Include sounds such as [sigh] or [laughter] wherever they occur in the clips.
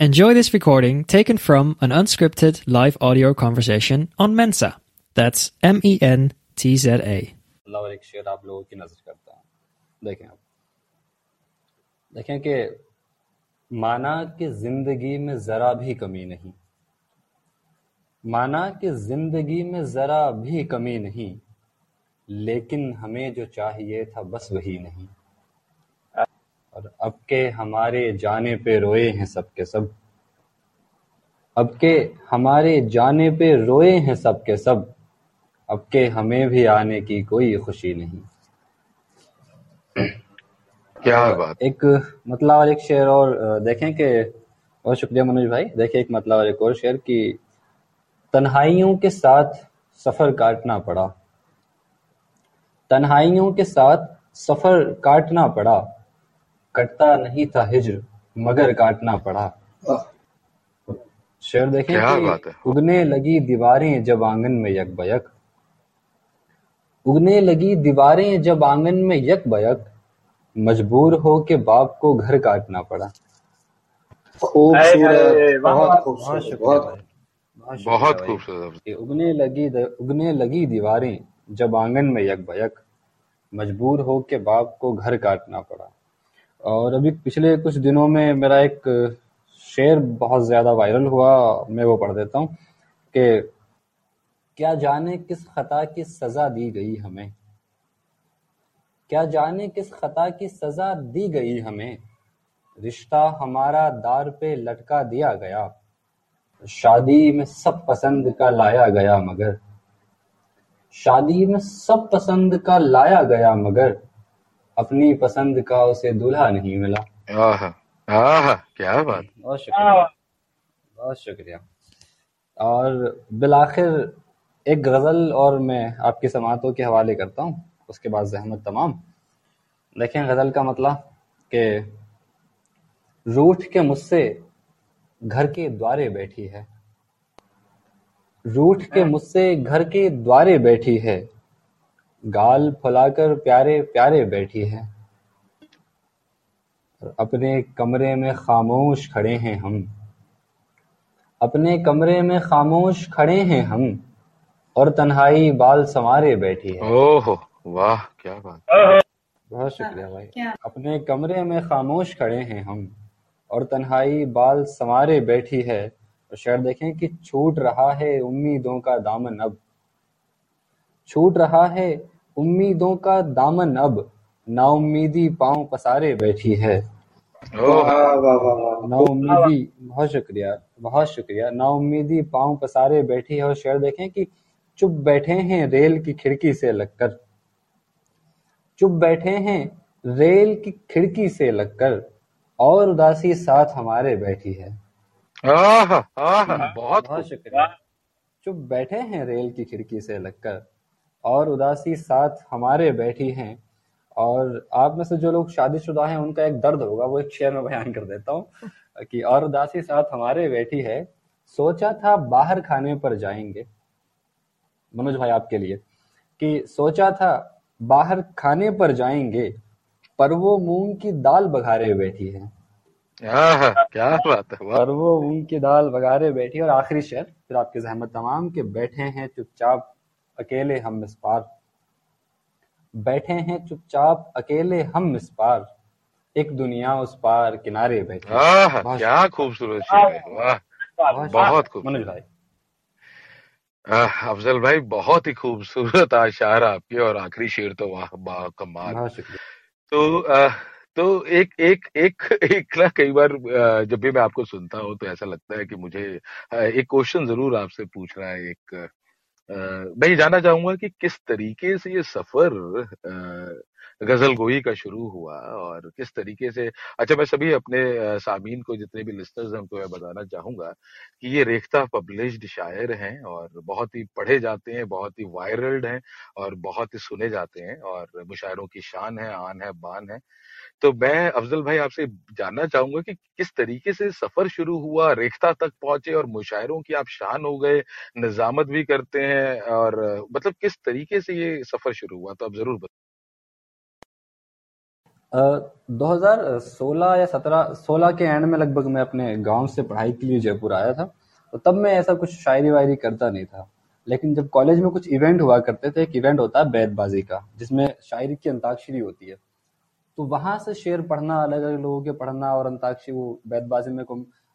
Enjoy this recording taken from an unscripted live audio conversation on Mensa. That's M E N T Z A. अल्लाह और एक शेर आप लोगों की नजर करता हूं देखें आप देखें कि माना कि जिंदगी में जरा भी कमी नहीं माना कि जिंदगी में जरा भी कमी नहीं लेकिन हमें जो चाहिए था बस वही नहीं और अब के हमारे जाने पे रोए हैं सब के सब। अब के हमारे जाने पे रोए हैं सब के सब। अब के हमें भी आने की कोई खुशी नहीं। क्या बात। एक मतलब और एक शेर और देखें कि बहुत शुक्रिया मनोज भाई। देखें एक मतलब और एक और शेर की तन्हाइयों के साथ सफ़र काटना पड़ा। तन्हाइयों के साथ सफ़र काटना पड़ा। कटता नहीं था हिज्र मगर काटना पड़ा। शेर देखें क्या बात है। उगने लगी दीवारें जब आँगन में यकबयक उगने लगी दीवारें जब आँगन में यकबयक मजबूर हो के बाप को घर काटना पड़ा। खूबसूरत बहुत बहुत खूबसूरत बहुत बहुत खूबसूरत उगने लगी उगने लगी दीवारें जब आँगन में यकबयक मजबूर हो के बाप को घर काटना पड़ा। और अभी पिछले कुछ दिनों में मेरा एक शेर बहुत ज़्यादा वायरल हुआ, मैं वो पढ़ देता हूँ कि क्या जाने किस खता की सजा दी गई हमें? क्या जाने किस खता की सजा दी गई हमें? रिश्ता हमारा दार पे लटका दिया गया। शादी में सब पसंद का लाया गया मगर। शादी में सब पसंद का लाया गया मगर। अपनी पसंद का उसे दूल्हा नहीं मिला। आह आह क्या बात। बहुत शुक्रिया। बहुत शुक्रिया। और बिलाखिर एक गज़ल और मैं आपकी समातों के हवाले करता हूँ। उसके बाद जहमत तमाम। देखें गज़ल का मतलब कि रूठ के मुझसे घर के द्वारे बैठी है। रूठ के मुझसे घर के द्वारे बैठी है। गाल फुलाकर प्यारे प्यारे बैठी है। अपने कमरे में खामोश खड़े हैं हम। अपने कमरे में खामोश खड़े हैं हम और तन्हाई बाल संवारे बैठी है। ओहो वाह क्या बात। बहुत शुक्रिया भाई। अपने कमरे में खामोश खड़े हैं हम और तन्हाई बाल संवारे बैठी है। और शेर देखें कि छूट रहा है उम्मीदों का दामन अब। छूट रहा है। उम्मीदों का दामन अब नाउम्मीदी पाँव पसारे बैठी है। नाउम्मीदी बहुत शुक्रिया बहुत शुक्रिया। नाउम्मीदी पाँव पसारे बैठी है और शेर देखें कि चुप बैठे हैं रेल की खिड़की से लगकर। चुप बैठे हैं रेल की खिड़की से लगकर और उदासी साथ हमारे बैठी है। आह आह बहुत बहुत शुक्रिया। चुप बैठे हैं रेल की खिड़की से लगकर। और उदासी साथ हमारे बैठी हैं। और आप में से जो लोग शादीशुदा हैं उनका एक दर्द होगा वो एक शेर में बयान कर देता हूँ कि और उदासी साथ हमारे बैठी है। सोचा था बाहर खाने पर जाएँगे। मनोज भाई आपके लिए। कि सोचा था बाहर खाने पर जाएँगे पर वो मूंग की दाल बघारे बैठी है। क्या बात है पर वो मूंग की दाल बघारे बैठी है। और आखिरी शेर फिर आपकी जहमत तमाम के बैठे हैं चुपचाप अकेले हम इस पार। बैठे हैं चुपचाप अकेले हम इस पार। एक दुनिया उस पार किनारे बैठे। आह क्या खूबसूरत शेर है। वाह। बहुत शुक्रिया मनोज भाई। अफजल भाई बहुत ही खूबसूरत आशार आपके और आखिरी शेर तो वाह वाह कमाल। तो अह, तो एक एक एक एक ना कई बार जब भी मैं आपको सुनता हूँ तो ऐसा लगता है कि मुझे एक क्वेश्चन ज़रूर आपसे पूछना है एक मैं ये जानना चाहूँगा कि किस तरीके से ये सफ़र गज़ल गोई का शुरू हुआ और किस तरीके से अच्छा मैं सभी अपने सामीन को, जितने भी लिस्टर्स हैं, उनको मैं बताना चाहूँगा कि ये रेख्ता पब्लिश्ड शायर हैं और बहुत ही पढ़े जाते हैं, बहुत ही वायरल्ड हैं और बहुत ही सुने जाते हैं और मुशायरों की शान है, आन है, बान है। तो मैं, अफजल भाई, आपसे जानना चाहूँगा कि किस तरीके से सफ़र शुरू हुआ, रेख्ता तक पहुँचे और मुशायरों की आप शान हो गए, निजामत भी करते हैं और मतलब किस तरीके से ये सफ़र शुरू हुआ तो आप ज़रूर बताएँ 2016 या 17 16 के एंड में लगभग मैं अपने गाँव से पढ़ाई के लिए जयपुर आया था तो तब मैं ऐसा कुछ शायरी वायरी करता नहीं था। लेकिन जब कॉलेज में कुछ इवेंट हुआ करते थे, एक इवेंट होता है बैतबाजी का, जिसमें शायरी की अंताक्षरी होती है। तो वहाँ से शेर पढ़ना अलग अलग लोगों के पढ़ना और अंताक्षरी, वो बैतबाजी में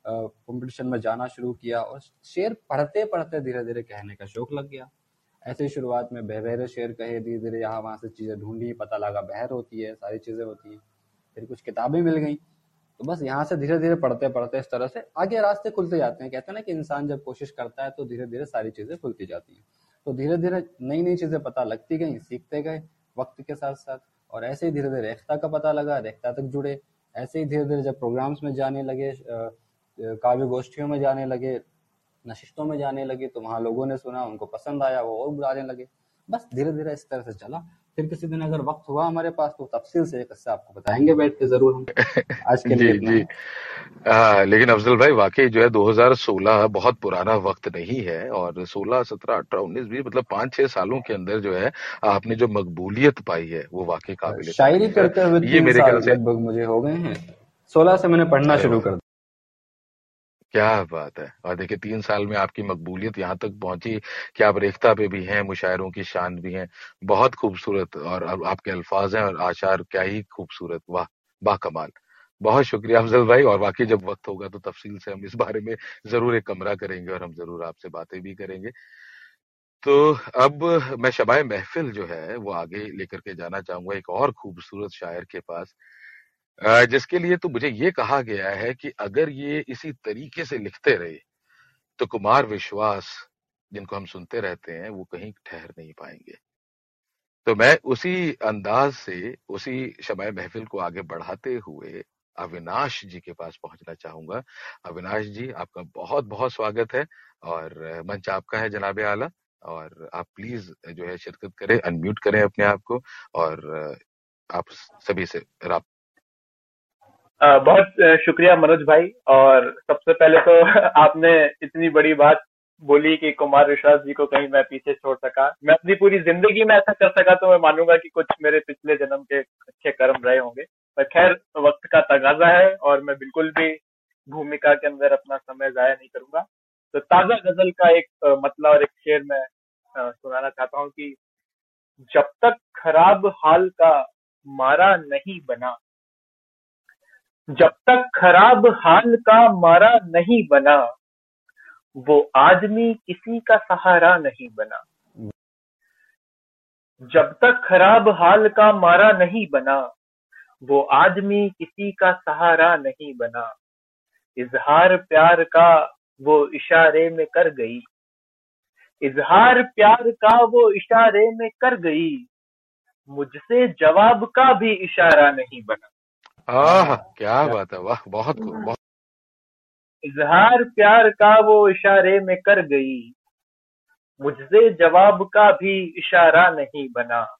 कंपटीशन में जाना शुरू किया और शेर पढ़ते पढ़ते धीरे धीरे कहने का शौक लग गया। ऐसे ही शुरुआत में बहबहरे शेर कहे धीरे धीरे यहाँ वहाँ से चीज़ें ढूंढी, पता लगा बहर होती है, सारी चीज़ें होती हैं। फिर कुछ किताबें मिल गई। तो बस यहाँ से धीरे धीरे पढ़ते पढ़ते इस तरह से आगे रास्ते खुलते जाते हैं। कहते हैं ना कि इंसान जब कोशिश करता है तो धीरे धीरे सारी चीज़ें खुलती जाती हैं। तो धीरे धीरे नई नई चीज़ें पता लगती गई, सीखते गए वक्त के साथ साथ और ऐसे ही धीरे धीरे रेख्ता का पता लगा, रेख्ता तक जुड़े। ऐसे ही धीरे धीरे जब प्रोग्राम्स में जाने लगे काव्य गोष्ठियों में जाने लगे नशिस्तों में जाने लगे तो वहाँ लोगों ने सुना उनको पसंद आया वो और बुलाने लगे। बस धीरे धीरे इस तरह से चला। फिर किसी दिन अगर वक्त हुआ हमारे पास तो तफसील से किस्सा आपको बताएँगे बैठ के ज़रूर हम [laughs] आज के लिए जी जी। आ, लेकिन अफजल भाई वाकई जो है 2016 बहुत पुराना वक्त नहीं है और 16 17 18 19 भी मतलब पाँच छह सालों के अंदर जो है आपने जो मकबूलियत पाई है वो वाकई काबिल शायरी करते हुए ये मेरे ख्याल से लगभग मुझे हो गए हैं। सोलह से मैंने पढ़ना शुरू कर क्या बात है। और देखिए, तीन साल में आपकी मकबूलियत यहाँ तक पहुँची कि आप रेख्ता पे भी हैं, मुशायरों की शान भी हैं। बहुत खूबसूरत और आपके अल्फाज हैं और आशार क्या ही खूबसूरत। वाह बा कमाल। बहुत शुक्रिया अफजल भाई और वाकई जब वक्त होगा तो तफसील से हम इस बारे में ज़रूर एक कमरा करेंगे और हम ज़रूर आपसे बातें भी करेंगे। तो अब मैं शबाय महफिल जो है वो आगे लेकर के जाना चाहूँगा एक और खूबसूरत शायर के पास। जिसके लिए तो मुझे ये कहा गया है कि अगर ये इसी तरीके से लिखते रहे तो कुमार विश्वास जिनको हम सुनते रहते हैं, वो कहीं ठहर नहीं पाएँगे। तो मैं उसी अंदाज से, उसी शमाय महफिल को आगे बढ़ाते हुए अविनाश जी के पास पहुँचना चाहूँगा। अविनाश जी, आपका बहुत बहुत स्वागत है और मंच आपका है जनाब आला। और आप प्लीज़ जो है शिरकत करें, अनम्यूट करें अपने आप को और आप सभी से राब बहुत शुक्रिया मनोज भाई। और सबसे पहले तो [laughs] आपने इतनी बड़ी बात बोली कि कुमार विश्वास जी को कहीं मैं पीछे छोड़ सका। मैं अपनी पूरी ज़िंदगी में ऐसा कर सका तो मैं मानूँगा कि कुछ मेरे पिछले जन्म के अच्छे कर्म रहे होंगे। पर खैर, वक्त का तगाजा है और मैं बिल्कुल भी भूमिका के अंदर अपना समय जाया नहीं करूँगा। तो ताज़ा गज़ल का एक मतलब और एक शेर मैं सुनाना चाहता हूँ कि जब तक खराब हाल का मारा नहीं बना जब तक खराब हाल का मारा नहीं बना, वो आदमी किसी का सहारा नहीं बना। जब तक खराब हाल का मारा नहीं बना, वो आदमी किसी का सहारा नहीं बना। इजहार प्यार का वो इशारे में कर गई। इजहार प्यार का वो इशारे में कर गई। मुझसे जवाब का भी इशारा नहीं बना। आह क्या बात है वाह बहुत बहुत इजहार प्यार का वो इशारे में कर गई। मुझसे जवाब का भी इशारा नहीं बना।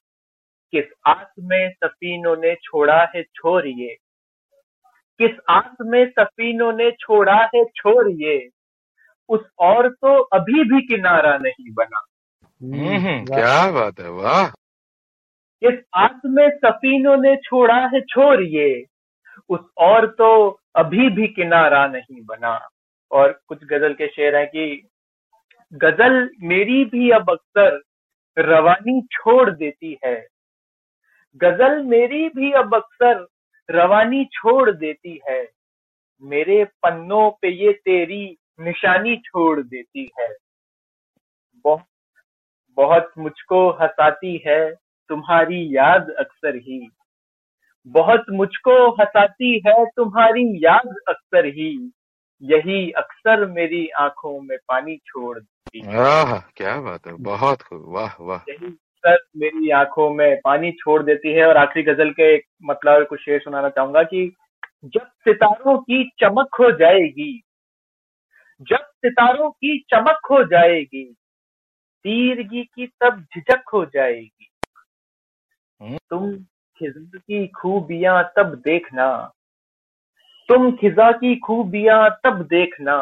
किस आस में सफीनों ने छोड़ा है छोरिए? किस आस में सफीनों ने छोड़ा है छोरिए? उस और तो अभी भी किनारा नहीं बना। हम्म, हम्म, क्या बात है वाह। किस आस में सफीनों ने छोड़ा है छोरिए? उस और तो अभी भी किनारा नहीं बना। और कुछ गज़ल के शेर हैं कि, गज़ल मेरी भी अब अक्सर रवानी छोड़ देती है। गज़ल मेरी भी अब अक्सर रवानी छोड़ देती है। मेरे पन्नों पे ये तेरी निशानी छोड़ देती है। बहुत बहुत मुझको हंसाती है, तुम्हारी याद अक्सर ही। बहुत मुझको हंसाती है तुम्हारी याद अक्सर ही। यही अक्सर मेरी आँखों में पानी छोड़ देती है। क्या बात है बहुत खूब वाह वाह। यही अक्सर मेरी आँखों में पानी छोड़ देती है और आखिरी गज़ल के एक मतलब कुछ शेर सुनाना चाहूँगा कि जब सितारों की चमक हो जाएगी जब सितारों की चमक हो जाएगी तीरगी की तब झिझक हो जाएगी। हम्म। तुम खिजा की खूबियाँ तब देखना। तुम खिजा की खूबियाँ तब देखना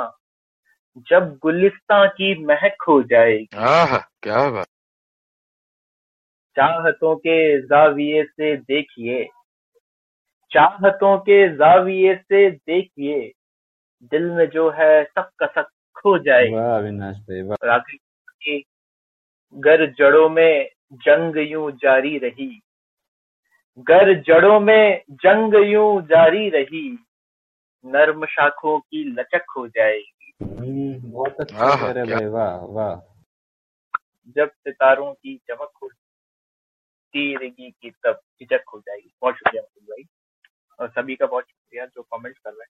जब गुलिस्तां की महक हो जाएगी। क्या बात। चाहतों के जाविये से देखिए चाहतों के जाविये से देखिए दिल में जो है सब कसक खो जाए वाह अविनाश भाई वाह। और आखिरी कि गर जड़ों में जंग यूँ जारी रही। गर जड़ों में जंग यूँ जारी रही नर्म शाखों की लचक हो जाएगी। हम्म, बहुत अच्छा कह रहे भाई वाह वाह। जब सितारों की चमक हो तीरगी की तब झिझक हो जाएगी। बहुत शुक्रिया भाई और सभी का बहुत शुक्रिया जो कमेंट कर रहे हैं।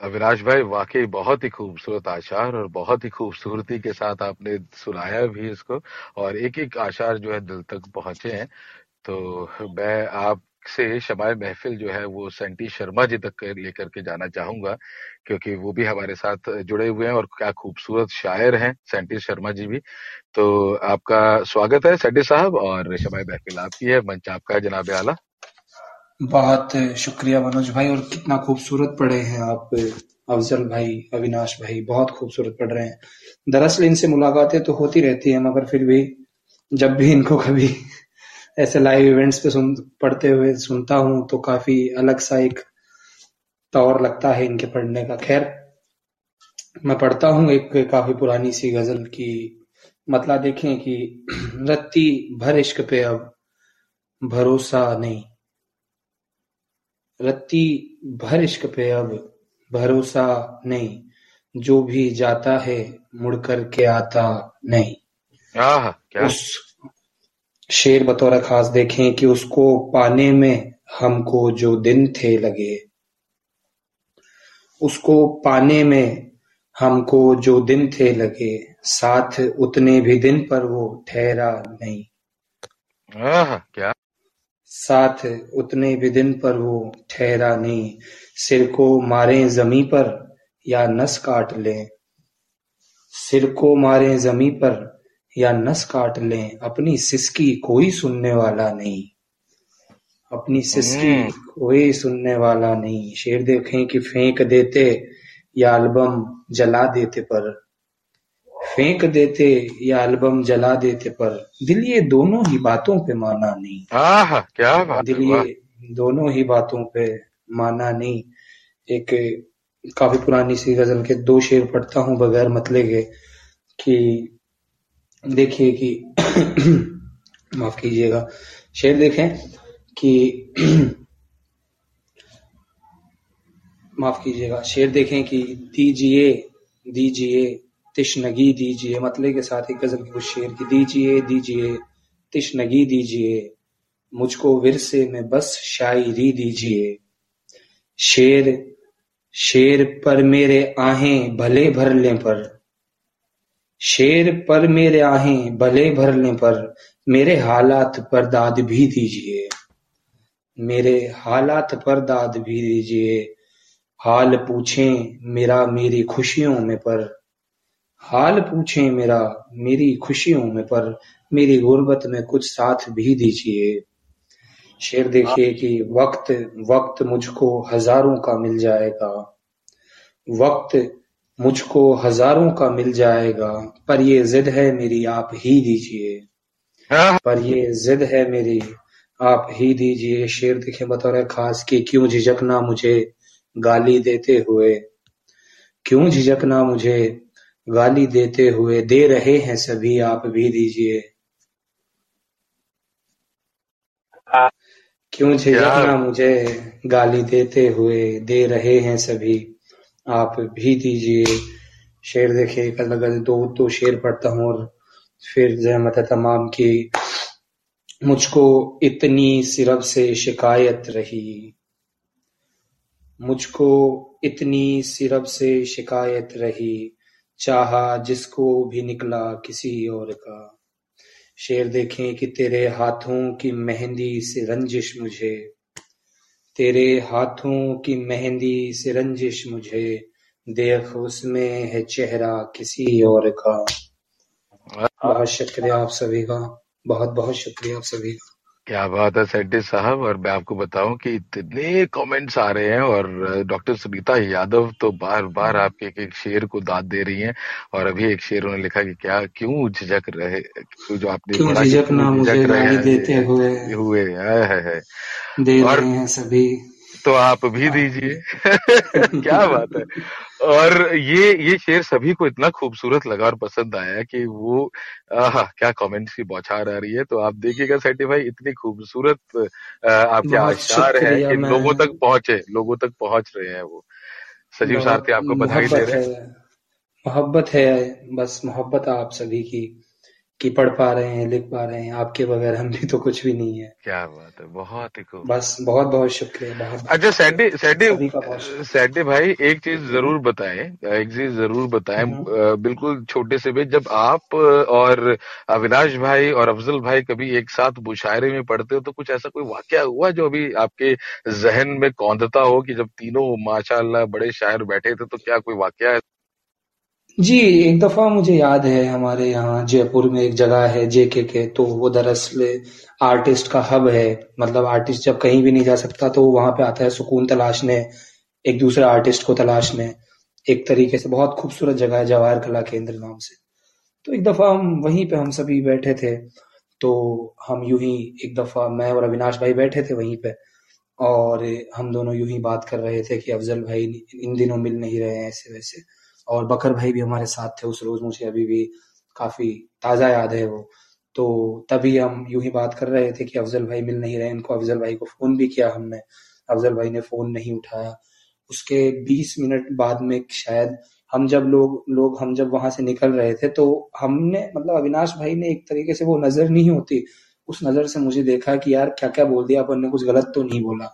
अविनाश भाई वाकई बहुत ही खूबसूरत आशार और बहुत ही खूबसूरती के साथ आपने सुनाया भी इसको और एक एक आशार जो है दिल तक पहुँचे हैं। तो मैं आपसे शमाय महफिल जो है वो सेंटी शर्मा जी तक लेकर के जाना चाहूँगा, क्योंकि वो भी हमारे साथ जुड़े हुए हैं और क्या खूबसूरत शायर हैं सेंटी शर्मा जी भी। तो आपका स्वागत है सेंटी साहब और शमाय महफिल आपकी है, मंच आपका जनाब आला। बहुत शुक्रिया मनोज भाई, और कितना खूबसूरत पढ़े हैं आप, अफजल भाई, अविनाश भाई, बहुत खूबसूरत पढ़ रहे हैं। दरअसल इनसे मुलाकातें तो होती रहती है, मगर फिर भी जब भी इनको कभी ऐसे लाइव इवेंट्स पे सुन पढ़ते हुए सुनता हूँ तो काफ़ी अलग सा एक तौर लगता है इनके पढ़ने का। खैर मैं पढ़ता हूँ एक काफ़ी पुरानी सी गज़ल की। मतलब देखें कि [clears throat] रत्ती भर इश्क पे अब भरोसा नहीं। रत्ती भर इश्क पे अब भरोसा नहीं। जो भी जाता है मुड़ कर के आता नहीं। आह क्या? उस शेर बतौर खास देखें कि उसको पाने में हमको जो दिन थे लगे। उसको पाने में हमको जो दिन थे लगे साथ उतने भी दिन पर वो ठहरा नहीं। आह क्या? साथ उतने भी दिन पर वो ठहरा नहीं। सिर को मारे जमी पर या नस काट लें। सिर को मारे जमी पर या नस काट लें अपनी सिसकी कोई सुनने वाला नहीं। अपनी सिसकी हम्म। कोई सुनने वाला नहीं। शेर देखें कि फेंक देते या एल्बम जला देते पर। फेंक देते या एल्बम जला देते पर। दिल ये दोनों ही बातों पे माना नहीं। आह क्या बात दिल ये दोनों ही बातों पे माना नहीं। एक काफ़ी पुरानी सी गज़ल के दो शेर पढ़ता हूँ बगैर मतले के कि देखिए कि [coughs] माफ़ कीजिएगा। शेर देखें कि [coughs] माफ़ कीजिएगा। शेर देखें कि दीजिए दीजिए, तिश्नगी दीजिए, मतले के साथ एक गज़ल के कुछ शेर की, दीजिए दीजिए, तिश्नगी दीजिए, मुझको विरसे में बस शायरी दीजिए। शेर शेर पर मेरे आहें भले भर लें पर शेर पर मेरे आहें भले भरने पर मेरे हालात पर दाद भी दीजिए। मेरे हालात पर दाद भी दीजिए। हाल पूछें मेरा मेरी खुशियों में पर। हाल पूछें मेरा मेरी खुशियों में पर मेरी गुर्बत में कुछ साथ भी दीजिए। शेर देखिए कि वक्त वक्त मुझको हज़ारों का मिल जाएगा। वक्त मुझको हज़ारों का मिल जाएगा पर ये जिद है मेरी आप ही दीजिए। आह पर ये जिद है मेरी आप ही दीजिए। शेर देखे बतौर खास कि क्यों झिझकना मुझे गाली देते हुए? क्यों झिझकना मुझे गाली देते हुए? दे रहे हैं सभी आप भी दीजिए। क्यों क्या झिझकना मुझे गाली देते हुए? दे रहे हैं सभी। आप भी दीजिए, शेर देखे, कल अगर दो दो शेर पढ़ता हूँ और फिर जहमत तमाम की, मुझको इतनी सिरब से शिकायत रही। मुझको इतनी सिरब से शिकायत रही, चाहा जिसको भी निकला किसी और का। शेर देखें कि तेरे हाथों की मेहंदी से रंजिश मुझे तेरे हाथों की मेहंदी से रंजिश मुझे, देख उसमें है चेहरा किसी और का। बहुत शुक्रिया आप सभी का बहुत बहुत शुक्रिया आप सभी का। क्या बात है सेंटिस साहब। और मैं आपको बताऊँ कि इतने कमेंट्स आ रहे हैं और डॉक्टर सुनीता यादव तो बार बार आपके एक एक शेर को दाद दे रही हैं और अभी एक शेर उन्होंने लिखा कि क्या क्यों झिझक रहे जो आपने क्यों झिझक ना मुझे रहे देते हुए? हुए है, है, है। दे और रहे हैं सभी। तो आप भी दीजिए। [laughs] क्या बात है। और ये ये शेर सभी को इतना खूबसूरत लगा और पसंद आया कि वो आह क्या कमेंट्स की बौछार आ रही है। तो आप देखिएगा सैटी भाई इतनी खूबसूरत आपके आशार है कि लोगों तक पहुँचे लोगों तक पहुँच रहे हैं वो। सजीव सारथी आपको बधाई दे रहे हैं। मोहब्बत है। बस मोहब्बत आप सभी की। कि पढ़ पा रहे हैं लिख पा रहे हैं आपके बगैर हम भी तो कुछ भी नहीं है। क्या बात है बहुत ही खूब। बस बहुत बहुत शुक्रिया अच्छा सैडी सैडी सैडी भाई एक चीज़ ज़रूर बताएँ एक चीज़ ज़रूर बताएँ हम्म। बिल्कुल छोटे से भी जब आप और अविनाश भाई और अफजल भाई कभी एक साथ मुशायरे में पढ़ते हो तो कुछ ऐसा कोई वाक्य हुआ जो अभी आपके जहन में कौंधता हो कि जब तीनों माशाला बड़े शायर बैठे थे तो क्या कोई वाक्य जी, एक दफ़ा मुझे याद है हमारे यहाँ जयपुर में एक जगह है जेके के तो वो दरअसल आर्टिस्ट का हब है। मतलब आर्टिस्ट जब कहीं भी नहीं जा सकता तो वहाँ पे आता है सुकून तलाशने एक दूसरे आर्टिस्ट को तलाशने। एक तरीके से बहुत खूबसूरत जगह है जवाहर कला केंद्र नाम से। तो एक दफ़ा हम वहीं पे हम सभी बैठे थे तो हम यूँ ही एक दफ़ा मैं और अविनाश भाई बैठे थे वहीं पे और हम दोनों यूँ ही बात कर रहे थे कि अफजल भाई इन दिनों मिल नहीं रहे हैं ऐसे वैसे। और बकर भाई भी हमारे साथ थे उस रोज, मुझे अभी भी काफ़ी ताज़ा याद है वो। तो तभी हम यूँ ही बात कर रहे थे कि अफजल भाई मिल नहीं रहे, इनको अफजल भाई को फ़ोन भी किया हमने। अफजल भाई ने फ़ोन नहीं उठाया। उसके 20 मिनट बाद में शायद हम जब लोग लोग हम जब वहाँ से निकल रहे थे तो हमने मतलब अविनाश भाई ने एक तरीके से वो नज़र नहीं होती, उस नज़र से मुझे देखा कि यार क्या क्या बोल दिया, अपन ने कुछ गलत तो नहीं बोला।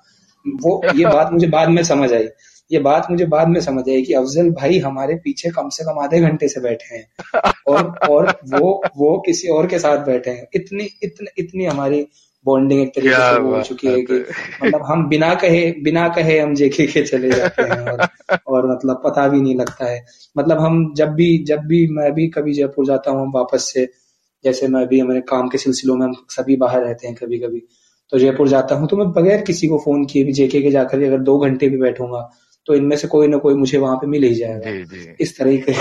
वो, ये बात मुझे बाद में समझ आई। ये बात मुझे बाद में समझ आई कि अफजल भाई हमारे पीछे कम से कम आधे घंटे से बैठे हैं। और और वो वो किसी और के साथ बैठे हैं। इतनी इतनी इतनी हमारी बॉन्डिंग एक तरीके से हो चुकी है कि मतलब हम बिना कहे बिना कहे हम जेके के चले जाते हैं और, और मतलब पता भी नहीं लगता है। मतलब हम जब भी जब भी मैं भी कभी जयपुर जाता हूँ वापस से जैसे मैं भी हमारे काम के सिलसिलों में हम सभी बाहर रहते हैं कभी कभी तो जयपुर जाता हूँ तो मैं बगैर किसी को फ़ोन किए भी जेके के जाकर अगर दो घंटे भी बैठूँगा तो इनमें से कोई ना कोई मुझे वहाँ पे मिल ही जाएगा। जी जी। इस तरीके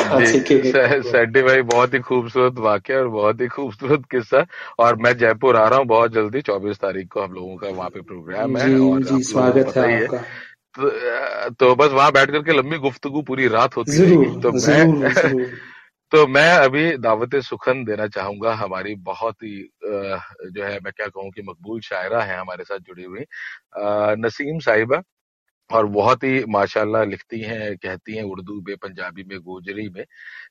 सैडी भाई बहुत ही खूबसूरत वाक्य और बहुत ही खूबसूरत किस्सा और मैं जयपुर आ रहा हूँ बहुत जल्दी चौबीस तारीख को हम लोगों का वहाँ पे प्रोग्राम है और स्वागत है आपका। तो, तो बस वहाँ बैठ करके लंबी गुफ्तगु पूरी रात होती है तो मैं [laughs] तो मैं अभी दावत सुखन देना चाहूँगा। हमारी बहुत ही जो है मैं क्या कहूँ कि मकबूल शायरा है हमारे साथ जुड़ी हुई। नसीम साहिबा और बहुत ही माशाल्लाह लिखती हैं, कहती हैं उर्दू में, पंजाबी में, गोजरी में।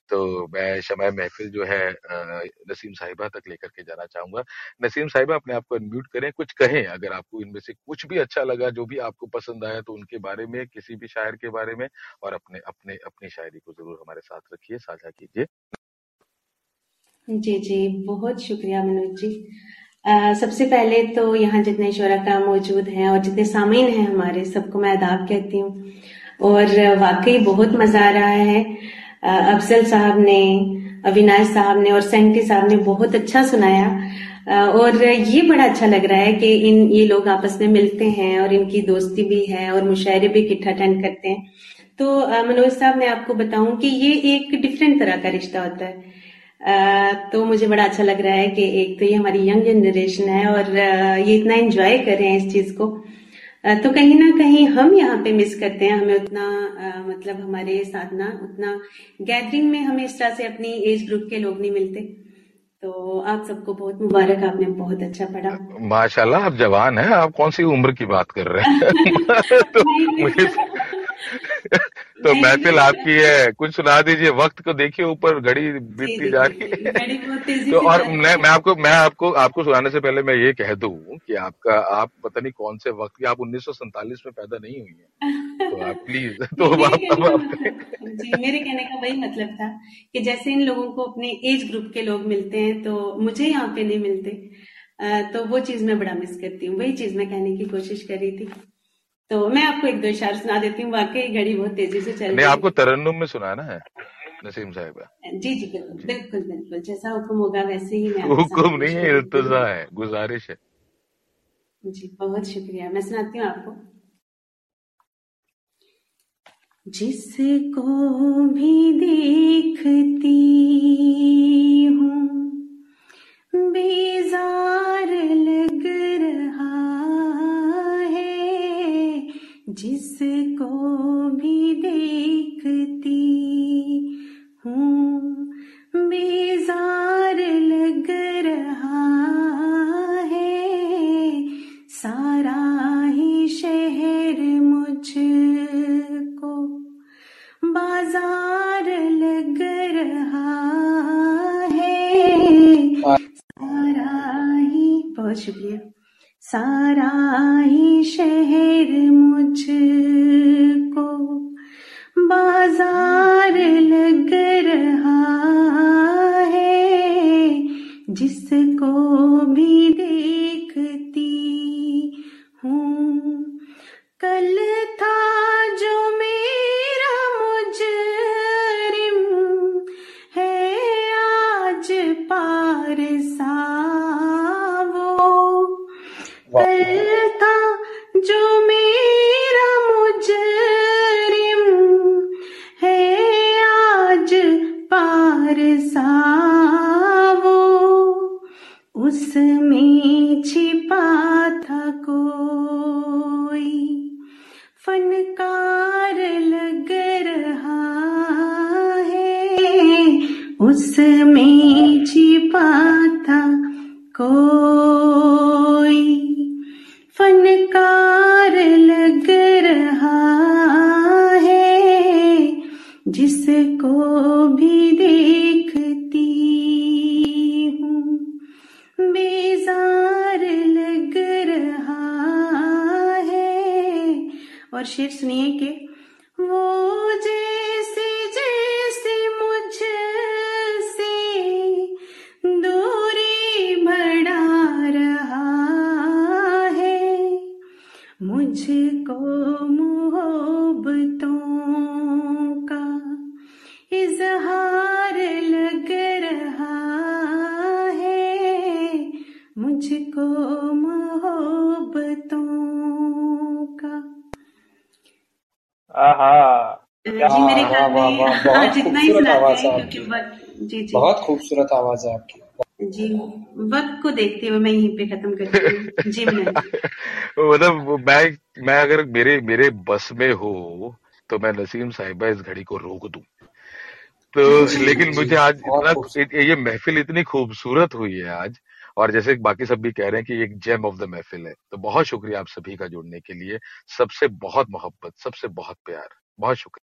तो मैं शमय महफिल जो है नसीम साहिबा तक लेकर के जाना चाहूँगा। नसीम साहिबा, अपने आप को अनम्यूट करें, कुछ कहें। अगर आपको इनमें से कुछ भी अच्छा लगा, जो भी आपको पसंद आया तो उनके बारे में, किसी भी शायर के बारे में, और अपने अपने, अपनी शायरी को ज़रूर हमारे साथ रखिए, साझा कीजिए। जी जी, बहुत शुक्रिया मनोज जी। सबसे पहले तो यहाँ जितने शुरा मौजूद हैं और जितने सामीन हैं हमारे, सबको मैं आदाब कहती हूँ। और वाकई बहुत मज़ा आ रहा है। अफजल साहब ने, अविनाश साहब ने और सेंटी साहब ने बहुत अच्छा सुनाया। और ये बड़ा अच्छा लग रहा है कि इन, ये लोग आपस में मिलते हैं और इनकी दोस्ती भी है और मुशायरे भी इकट्ठा अटेंड करते हैं। तो मनोज साहब, मैं आपको बताऊँ कि ये एक डिफरेंट तरह का रिश्ता होता है। तो मुझे बड़ा अच्छा लग रहा है कि एक तो ये हमारी यंग जनरेशन है और ये इतना एंजॉय कर रहे हैं इस चीज़ को। तो कहीं ना कहीं हम यहाँ पे मिस करते हैं हमें उतना मतलब हमारे साथ ना उतना गैदरिंग में हमें इस तरह से अपनी एज ग्रुप के लोग नहीं मिलते। तो आप सबको बहुत मुबारक आपने बहुत अच्छा पढ़ा। माशाल्लाह आप जवान हैं आप कौन सी उम्र की बात कर रहे हैं? [laughs] [laughs] तो मुझे [laughs] तो महफिल आपकी है। कुछ सुना दीजिए वक्त को देखिए ऊपर घड़ी बीतती जा रही है तो और मैं मैं आपको मैं आपको आपको सुनाने से पहले मैं ये कह दूँ कि आपका आप पता नहीं कौन से वक्त की आप उन्नीस में पैदा नहीं हुई है। तो आप [laughs] प्लीज़ तो आप, आप, जी मेरे कहने का वही मतलब था कि जैसे इन लोगों को अपने एज ग्रुप के लोग मिलते हैं तो मुझे यहाँ पे नहीं मिलते। तो वो चीज़ मैं बड़ा मिस करती हूँ। वही चीज़ मैं कहने की कोशिश कर रही थी। तो मैं आपको एक दो इशार सुना देती हूँ। वाकई घड़ी बहुत तेज़ी से चल रही है। आपको तरन्नुम में सुनाना है नसीम साहब जी जी बिल्कुल बिल्कुल बिल्कुल। जैसा हुक्म होगा वैसे ही मैं हुक्म नहीं है इल्तजा है गुजारिश है। जी बहुत शुक्रिया। मैं सुनाती हूँ आपको। जिसको भी देखती हूँ बेजार लग रहा जिसको भी देखती हूँ, बेजार लग रहा है। सारा ही शहर मुझको बाज़ार लग रहा है। सारा ही बहुत शुक्रिया सारा ही शहर था जो मेरा मुजरिम है आज पार सा वो उसमें और शेर सुनिए कि खूबसूरत आवाज़ है आपकी। जी जी। बहुत खूबसूरत आवाज़ है आपकी। जी वक्त को देखते हुए मैं यहीं पे खत्म करती हूँ। जी [laughs] मतलब मैं मैं अगर मेरे मेरे बस में हो तो मैं नसीम साहिबा इस घड़ी को रोक दूँ। तो जी लेकिन जी मुझे आज इतना ये महफिल इतनी खूबसूरत हुई है आज और जैसे बाकी सब भी कह रहे हैं कि एक जेम ऑफ़ द महफिल है। तो बहुत शुक्रिया आप सभी का जुड़ने के लिए। सबसे बहुत मोहब्बत सबसे बहुत प्यार। बहुत शुक्रिया।